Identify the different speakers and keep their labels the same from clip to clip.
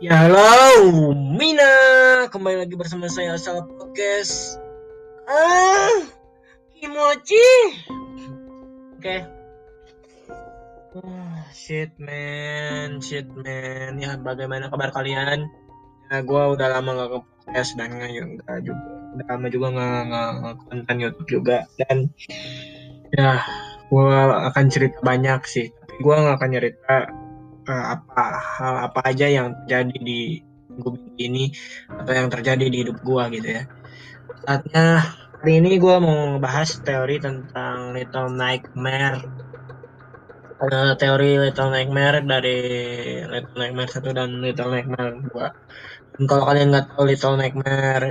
Speaker 1: Ya halo Mina. Kembali lagi bersama saya Asal Podcast. Ah Kimochi. Oke. Okay. ah, Shit man. Shit man. Ya bagaimana kabar kalian? Ya gue udah lama gak ke podcast Dan gak juga Udah lama juga gak, gak, gak konten Youtube juga. Dan Ya gue akan cerita banyak sih. Tapi gue gak akan cerita uh, apa hal apa aja yang terjadi di minggu ini atau yang terjadi di hidup gue gitu ya. Saatnya hari ini gue mau bahas teori tentang Little Nightmare. Uh, teori Little Nightmare dari Little Nightmare 1 dan Little Nightmare 2. Dan kalau kalian nggak tahu Little Nightmare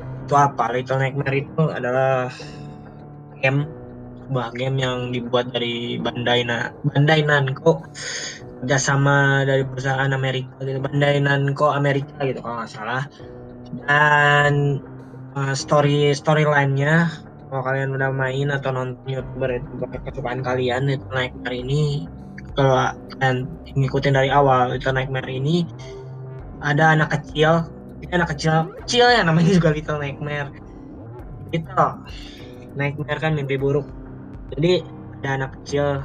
Speaker 1: itu apa? Little Nightmare itu adalah game sebuah game yang dibuat dari Bandai Na Bandai Namco kerjasama dari perusahaan Amerika gitu Bandai Namco Amerika gitu kalau nggak salah. Dan uh, story storylinenya kalau kalian udah main atau nonton youtuber itu kesukaan kalian itu Nightmare ini kalau kalian ngikutin dari awal itu Nightmare ini ada anak kecil ini anak kecil kecil ya namanya juga Little Nightmare. Itu Nightmare kan mimpi buruk. Jadi ada anak kecil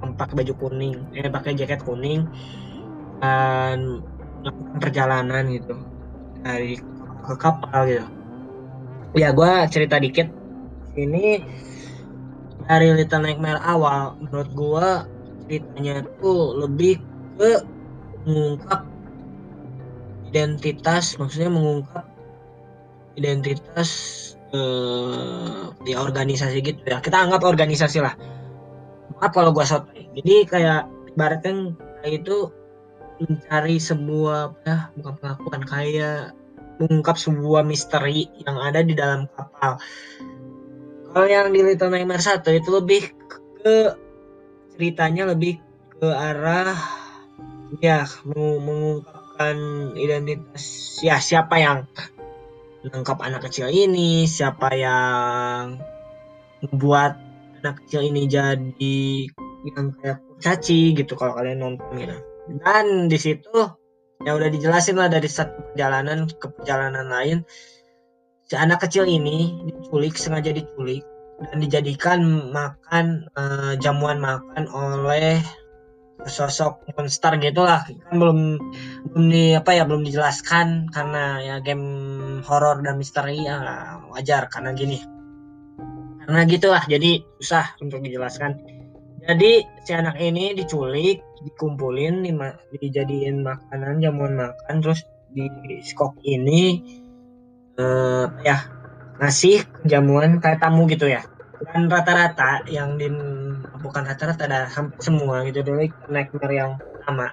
Speaker 1: pakai baju kuning eh pakai jaket kuning dan melakukan perjalanan gitu. Dari ke kapal gitu. Ya gue cerita dikit. Ini dari Little Nightmare awal menurut gue ceritanya tuh lebih ke mengungkap identitas maksudnya mengungkap identitas eh, di organisasi gitu ya. Kita anggap organisasi lah maaf kalau gue sotoy jadi kayak ibaratnya kayak itu mencari sebuah ya bukan pengakuan kayak mengungkap sebuah misteri yang ada di dalam kapal. Kalau yang di Little Nightmare 1 itu lebih ke ceritanya lebih ke arah ya mengungkapkan identitas ya siapa yang menangkap anak kecil ini siapa yang membuat anak kecil ini jadi yang kayak caci gitu kalau kalian nonton gitu. Dan di situ ya udah dijelasin lah dari satu perjalanan ke perjalanan lain. Si anak kecil ini diculik sengaja diculik dan dijadikan makan uh, jamuan makan oleh sosok monster gitulah kan belum belum di apa ya belum dijelaskan karena ya game horor dan misteri ya wajar karena gini karena gitulah jadi susah untuk dijelaskan. Jadi si anak ini diculik dikumpulin dijadiin makanan jamuan makan terus di skop ini uh, ya ngasih jamuan kayak tamu gitu ya. Dan rata-rata yang di bukan rata-rata ada hampir semua gitu dulu nightmare yang sama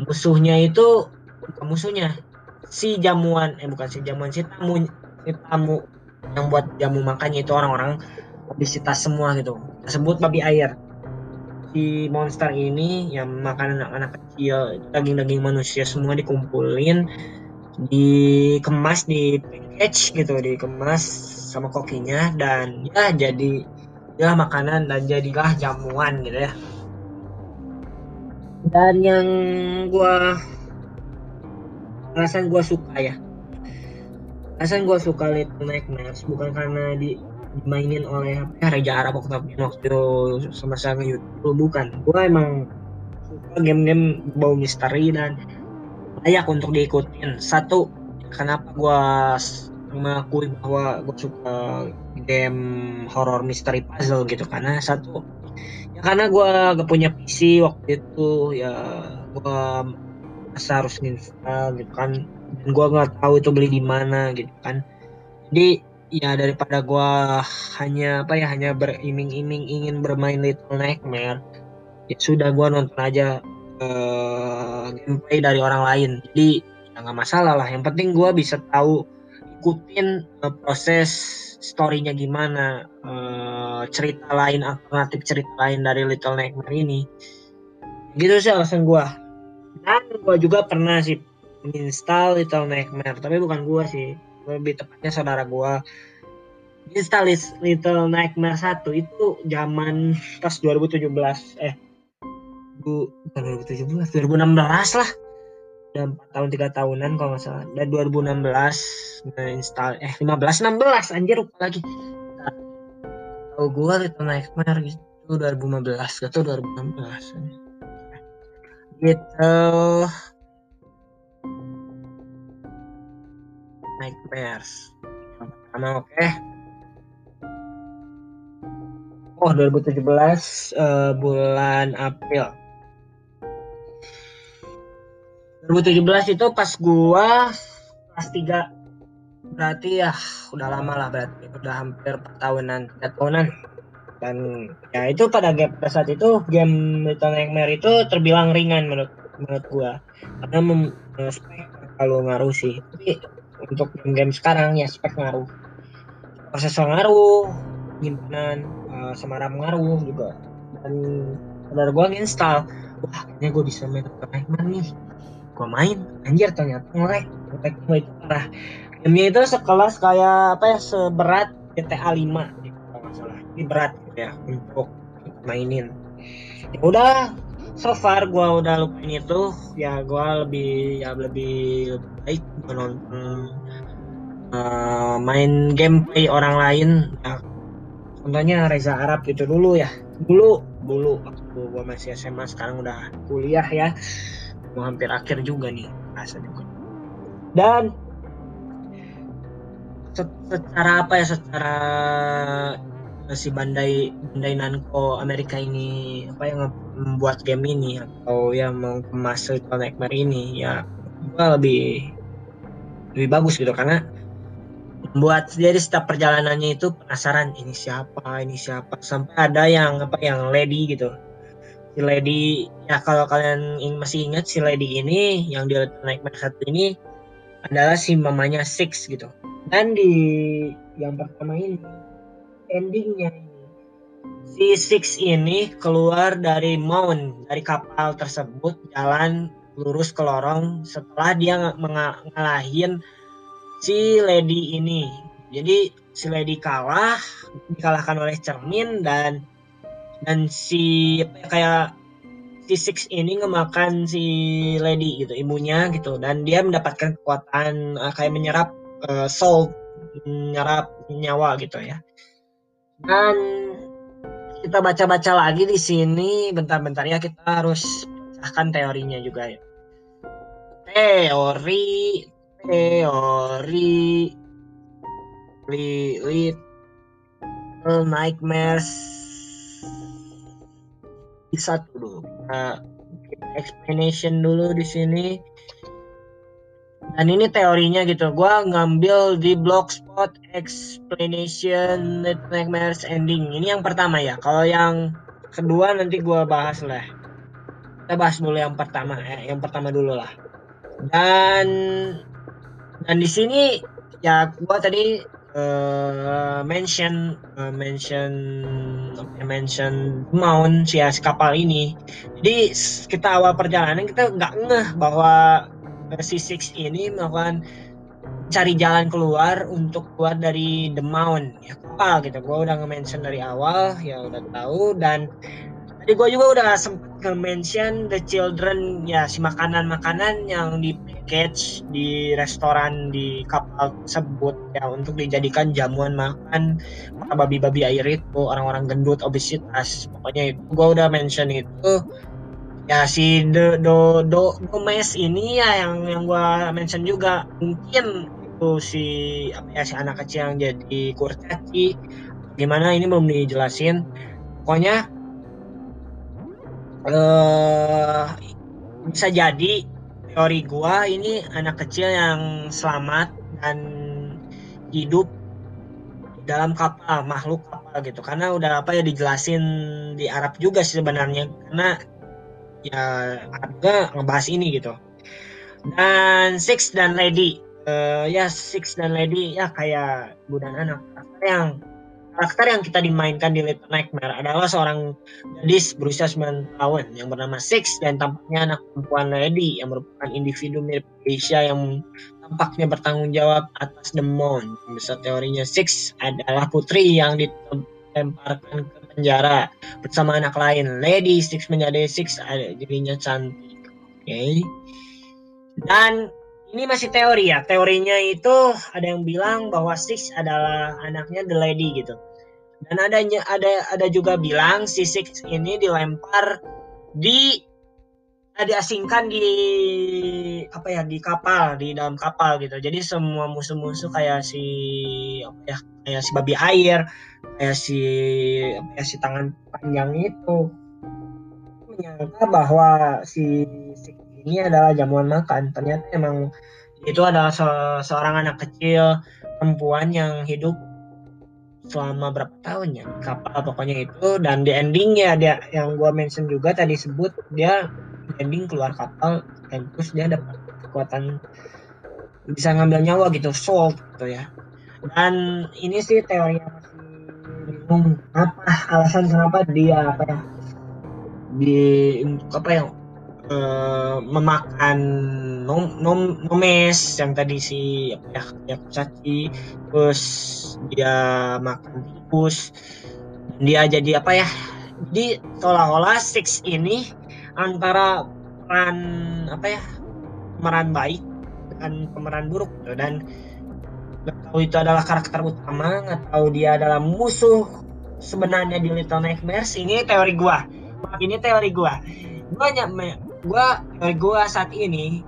Speaker 1: musuhnya itu musuhnya si jamuan eh bukan si jamuan si tamu si tamu yang buat jamu makannya itu orang-orang obesitas semua gitu. Tersebut babi air. Si monster ini yang makan anak-anak kecil daging-daging manusia semua dikumpulin dikemas di package gitu dikemas sama kokinya dan ya jadi ya makanan dan jadilah jamuan gitu ya. Dan yang gua alasan gua suka ya alasan gua suka Little Nightmares bukan karena di dimainin oleh ya Raja Arab waktu waktu sama sama YouTube bukan. Gua emang suka game-game bau misteri dan layak untuk diikutin. Satu kenapa gua mengakui bahwa gue suka game horror mystery puzzle gitu karena satu ya karena gue gak punya PC waktu itu ya gue harus install gitu kan. Dan gue nggak tahu itu beli di mana gitu kan. Jadi ya daripada gue hanya apa ya hanya beriming-iming ingin bermain Little Nightmare ya sudah gue nonton aja uh, gameplay dari orang lain. Jadi ya nggak masalah lah. Yang penting gue bisa tahu ikutin uh, proses storynya gimana uh, cerita lain alternatif cerita lain dari Little Nightmare ini. Gitu sih alasan gue dan gue juga pernah sih install Little Nightmare tapi bukan gue sih. Lebih tepatnya saudara gue install Little Nightmare 1 itu zaman pas 2017 eh bu, bukan 2017 2016 lah. Udah 4 tahun 3 tahunan kalau nggak salah. Dan 2016 install eh 15 16 anjir lupa lagi. Tahu gua Little Nightmare gitu 2015 atau 2016 gitu. Nightmares. Yang pertama oke okay. oh 2017 uh, bulan April. 2017 itu pas gua kelas 3 berarti ya udah lama lah berarti. Udah hampir 4 tahunan 3 tahunan dan ya itu pada game pada saat itu game Little Nightmare itu terbilang ringan menurut menurut gua. Karena mem, eh, spek kalau ngaruh sih. Tapi untuk game-game sekarang ya spek ngaruh. Prosesor ngaruh penyimpanan uh, sama RAM ngaruh juga. Dan benar gua install wah ini gua bisa main Little Nightmare nih. Gua main anjir ternyata ngelek ngelek itu parah. Gamenya itu sekelas kayak apa ya seberat GTA 5 gitu kalau ini berat ya untuk mainin. Ya udah so far gua udah lupain itu. Ya gua lebih ya lebih, baik menonton uh, main gameplay orang lain. Ya, contohnya Reza Arab itu dulu ya. Dulu dulu waktu gua masih SMA sekarang udah kuliah ya. Mau hampir akhir juga nih rasa juga. Dan secara apa ya secara si Bandai Bandai Namco Amerika ini apa yang membuat game ini atau yang mengemas Little Nightmare ini ya gua lebih lebih bagus gitu. Karena membuat jadi setiap perjalanannya itu penasaran ini siapa ini siapa. Sampai ada yang apa yang lady gitu. Si Lady ya kalau kalian masih ingat si Lady ini yang di Nightmare satu ini adalah si mamanya Six gitu. Dan di yang pertama ini endingnya ini. Si Six ini keluar dari mount dari kapal tersebut jalan lurus ke lorong setelah dia mengalahin si Lady ini. Jadi si Lady kalah dikalahkan oleh cermin dan dan si ya, kayak si Six ini ngemakan si Lady gitu ibunya gitu. Dan dia mendapatkan kekuatan uh, kayak menyerap uh, soul menyerap nyawa gitu ya dan kita baca-baca lagi di sini. Bentar-bentar ya kita harus pecahkan teorinya juga ya. Teori teori. Little Nightmares. Satu dulu kita explanation dulu di sini dan ini teorinya gitu. Gue ngambil di blogspot explanation nightmares ending. Ini yang pertama ya. Kalau yang kedua nanti gue bahas lah. Kita bahas dulu yang pertama ya yang pertama dulu lah. Dan dan di sini ya gue tadi uh, mention uh, mention mention mount si kapal ini. Jadi kita awal perjalanan kita nggak ngeh bahwa si Six ini melakukan cari jalan keluar untuk keluar dari the mount ya kapal gitu. Gue udah nge-mention dari awal ya udah tahu. Dan tadi gue juga udah sempat nge-mention the children ya si makanan-makanan yang di package di restoran di kapal tersebut ya untuk dijadikan jamuan makan para babi-babi air itu orang-orang gendut obesitas pokoknya itu. Gue udah mention itu ya si do do do Gomez ini ya yang yang gue mention juga. Mungkin itu si apa ya si anak kecil yang jadi kurcaci. Gimana ini belum dijelasin. Pokoknya eh bisa jadi teori gua ini anak kecil yang selamat dan hidup dalam kapal makhluk kapal gitu. Karena udah apa ya dijelasin di Arab juga sih sebenarnya. Karena ya Arabnya ngebahas ini gitu dan Six dan Lady uh, ya Six dan Lady ya kayak budan anak yang Karakter yang kita dimainkan di Little Nightmare adalah seorang gadis berusia 9 tahun yang bernama Six dan tampaknya anak perempuan Lady yang merupakan individu mirip Asia yang tampaknya bertanggung jawab atas The Moon. Besar teorinya Six adalah putri yang dilemparkan ke penjara bersama anak lain. Lady Six menjadi Six dirinya cantik. Oke. Okay. dan ini masih teori ya teorinya itu ada yang bilang bahwa Six adalah anaknya The Lady gitu dan adanya ada ada juga bilang si Six ini dilempar di diasingkan di apa ya di kapal di dalam kapal gitu. Jadi semua musuh-musuh kayak si apa ya kayak si babi air kayak si apa ya si tangan panjang itu menyangka bahwa si, si ini adalah jamuan makan. Ternyata emang itu adalah se seorang anak kecil perempuan yang hidup selama berapa tahun ya kapal pokoknya itu. Dan di endingnya dia yang gua mention juga tadi sebut dia ending keluar kapal dan terus dia dapat kekuatan bisa ngambil nyawa gitu soul gitu ya. Dan ini sih teori yang masih bingung apa alasan kenapa dia apa ya di apa ya uh, memakan nom, nom nomes yang tadi si apa ya ya kusaci. Terus dia makan tikus. Dia jadi apa ya jadi seolah-olah six ini antara peran apa ya pemeran baik dan pemeran buruk gitu. dan nggak tahu itu adalah karakter utama tahu dia adalah musuh sebenarnya di Little Nightmares. Ini teori gua. Ini teori gua. Gua nyampe gua teori gua saat ini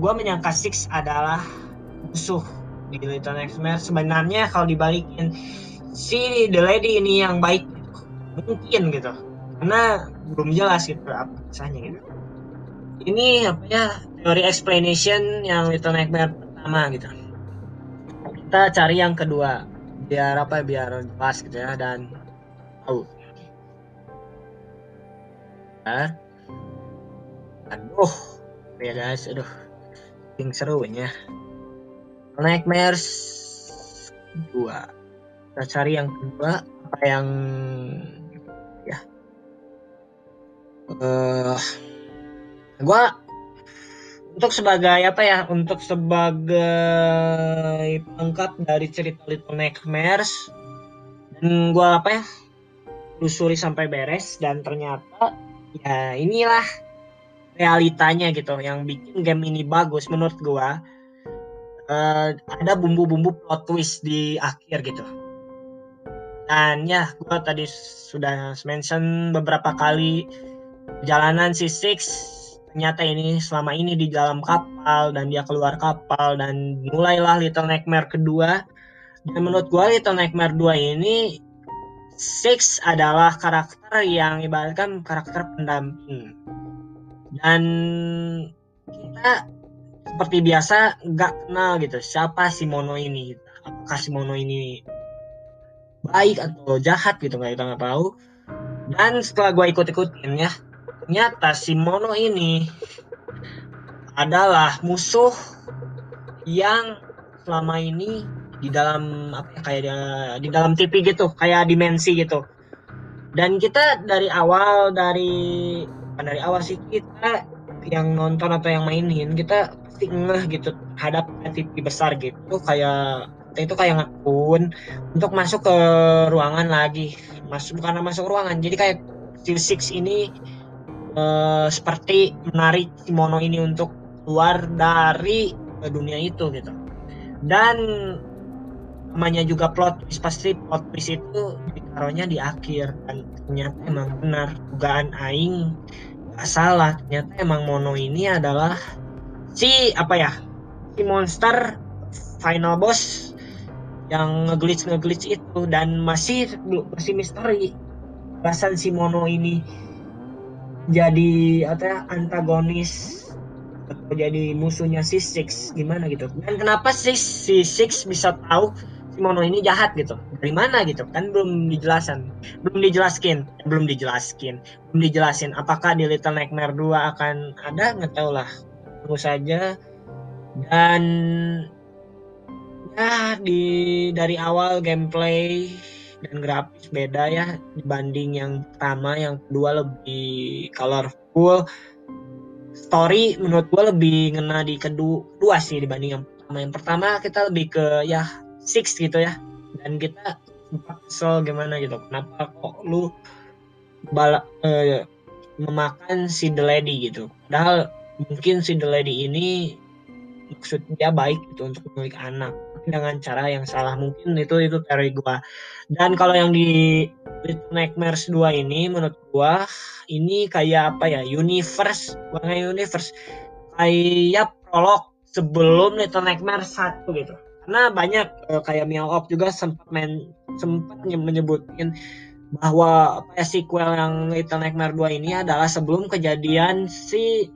Speaker 1: gua menyangka Six adalah musuh di Little Nightmares. Sebenarnya kalau dibalikin si The Lady ini yang baik mungkin gitu. Karena belum jelas gitu apa kisahnya gitu ini apa ya teori explanation yang Little Nightmare pertama gitu. Kita cari yang kedua biar apa biar pas gitu ya dan tahu. Ya. aduh ya guys aduh yang seru ya. Nightmares dua kita cari yang kedua apa yang uh, eh, gue untuk sebagai apa ya untuk sebagai pengkap dari cerita Little Nightmares dan gue apa ya lusuri sampai beres dan ternyata ya inilah realitanya gitu yang bikin game ini bagus menurut gue uh, ada bumbu-bumbu plot twist di akhir gitu. Dan ya gue tadi sudah mention beberapa kali perjalanan si Six ternyata ini selama ini di dalam kapal dan dia keluar kapal dan mulailah Little Nightmare kedua. Dan menurut gue Little Nightmare 2 ini Six adalah karakter yang ibaratkan karakter pendamping. Dan kita seperti biasa nggak kenal gitu siapa si Mono ini apakah si Mono ini baik atau jahat gitu nggak kita nggak tahu. Dan setelah gue ikut-ikutin ya ternyata si Mono ini adalah musuh yang selama ini di dalam apa ya kayak di dalam TV gitu kayak dimensi gitu. Dan kita dari awal dari dari awal sih kita yang nonton atau yang mainin kita pasti ngeh gitu hadap TV besar gitu. Kayak itu kayak ngakun untuk masuk ke ruangan lagi. Masuk karena masuk ruangan jadi kayak Six ini uh, seperti menarik Kimono ini untuk keluar dari dunia itu gitu. Dan namanya juga plot twist pasti plot twist itu ditaruhnya di akhir. Dan ternyata emang benar dugaan aing gak salah. Ternyata emang Mono ini adalah si apa ya si monster final boss yang ngeglitch ngeglitch itu. Dan masih masih misteri alasan si Mono ini jadi apa ya, antagonis atau jadi musuhnya si Six gimana gitu. Dan kenapa si si Six bisa tahu si Mono ini jahat gitu? Dari mana gitu? Kan belum dijelasan belum dijelaskin belum dijelaskin belum dijelasin apakah di Little Nightmare 2 akan ada? Nggak tahu lah. Tunggu saja. Dan ya di dari awal gameplay dan grafis beda ya dibanding yang pertama yang kedua lebih colorful story menurut gue lebih ngena di kedua dua sih dibanding yang pertama. Yang pertama kita lebih ke ya six gitu ya. Dan kita sempat kesel gimana gitu. Kenapa kok lu bala, eh, memakan si the lady gitu? Padahal mungkin si the lady ini maksud dia baik itu untuk memiliki anak. Dengan cara yang salah mungkin itu itu teori gua. Dan kalau yang di Little Nightmares 2 ini menurut gua ini kayak apa ya universe bukan universe kayak prolog sebelum Little Nightmares 1 gitu. Karena banyak uh, kayak Miao juga sempat main sempat menyebutin bahwa apa ya sequel yang Little Nightmare 2 ini adalah sebelum kejadian si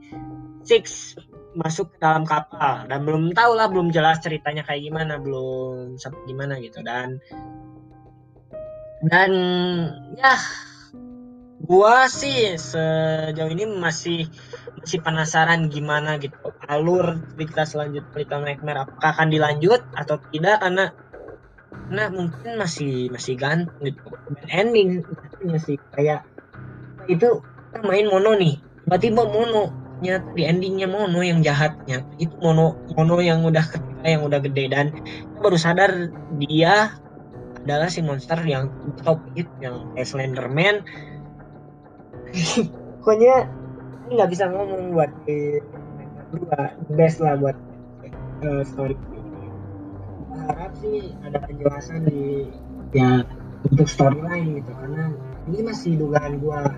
Speaker 1: Six masuk ke dalam kapal. Dan belum tahu lah belum jelas ceritanya kayak gimana belum sampai gimana gitu. Dan dan ya gua sih sejauh ini masih masih penasaran gimana gitu alur cerita selanjutnya cerita Nightmare. Apakah akan dilanjut atau tidak? Karena karena mungkin masih masih gantung gitu. Dan ending sih kayak itu main mono nih. Tiba-tiba mono ternyata di endingnya Mono yang jahatnya. Itu Mono Mono yang udah ketika yang udah gede. Dan baru sadar dia adalah si monster yang top hit yang kayak Slenderman. Pokoknya nggak bisa ngomong buat di dua best lah buat uh, story. Ini harap sih ada penjelasan di ya untuk storyline gitu karena ini masih dugaan gua.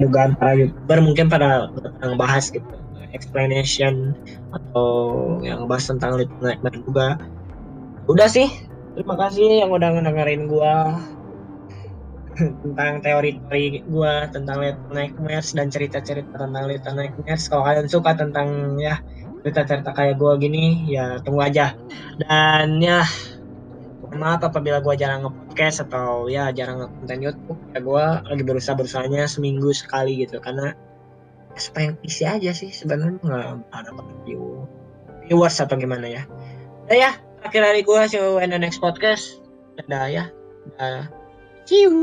Speaker 1: Dugaan para youtuber mungkin pada yang bahas gitu. Explanation atau yang bahas tentang Little Nightmare juga. Udah sih. Terima kasih yang udah ngedengerin gua. Tentang teori-teori gua tentang Little Nightmares dan cerita-cerita tentang Little Nightmares. Kalau kalian suka tentang ya cerita-cerita kayak gua gini ya tunggu aja. Dan ya maaf apabila gue jarang nge-podcast atau ya jarang nge-konten YouTube. Ya gue lagi berusaha berusahanya seminggu sekali gitu karena ya, supaya isi aja sih. Sebenarnya nggak ada view viewers atau gimana ya. Udah ya akhir hari gue see you the next podcast. Dadah ya. Dadah. See you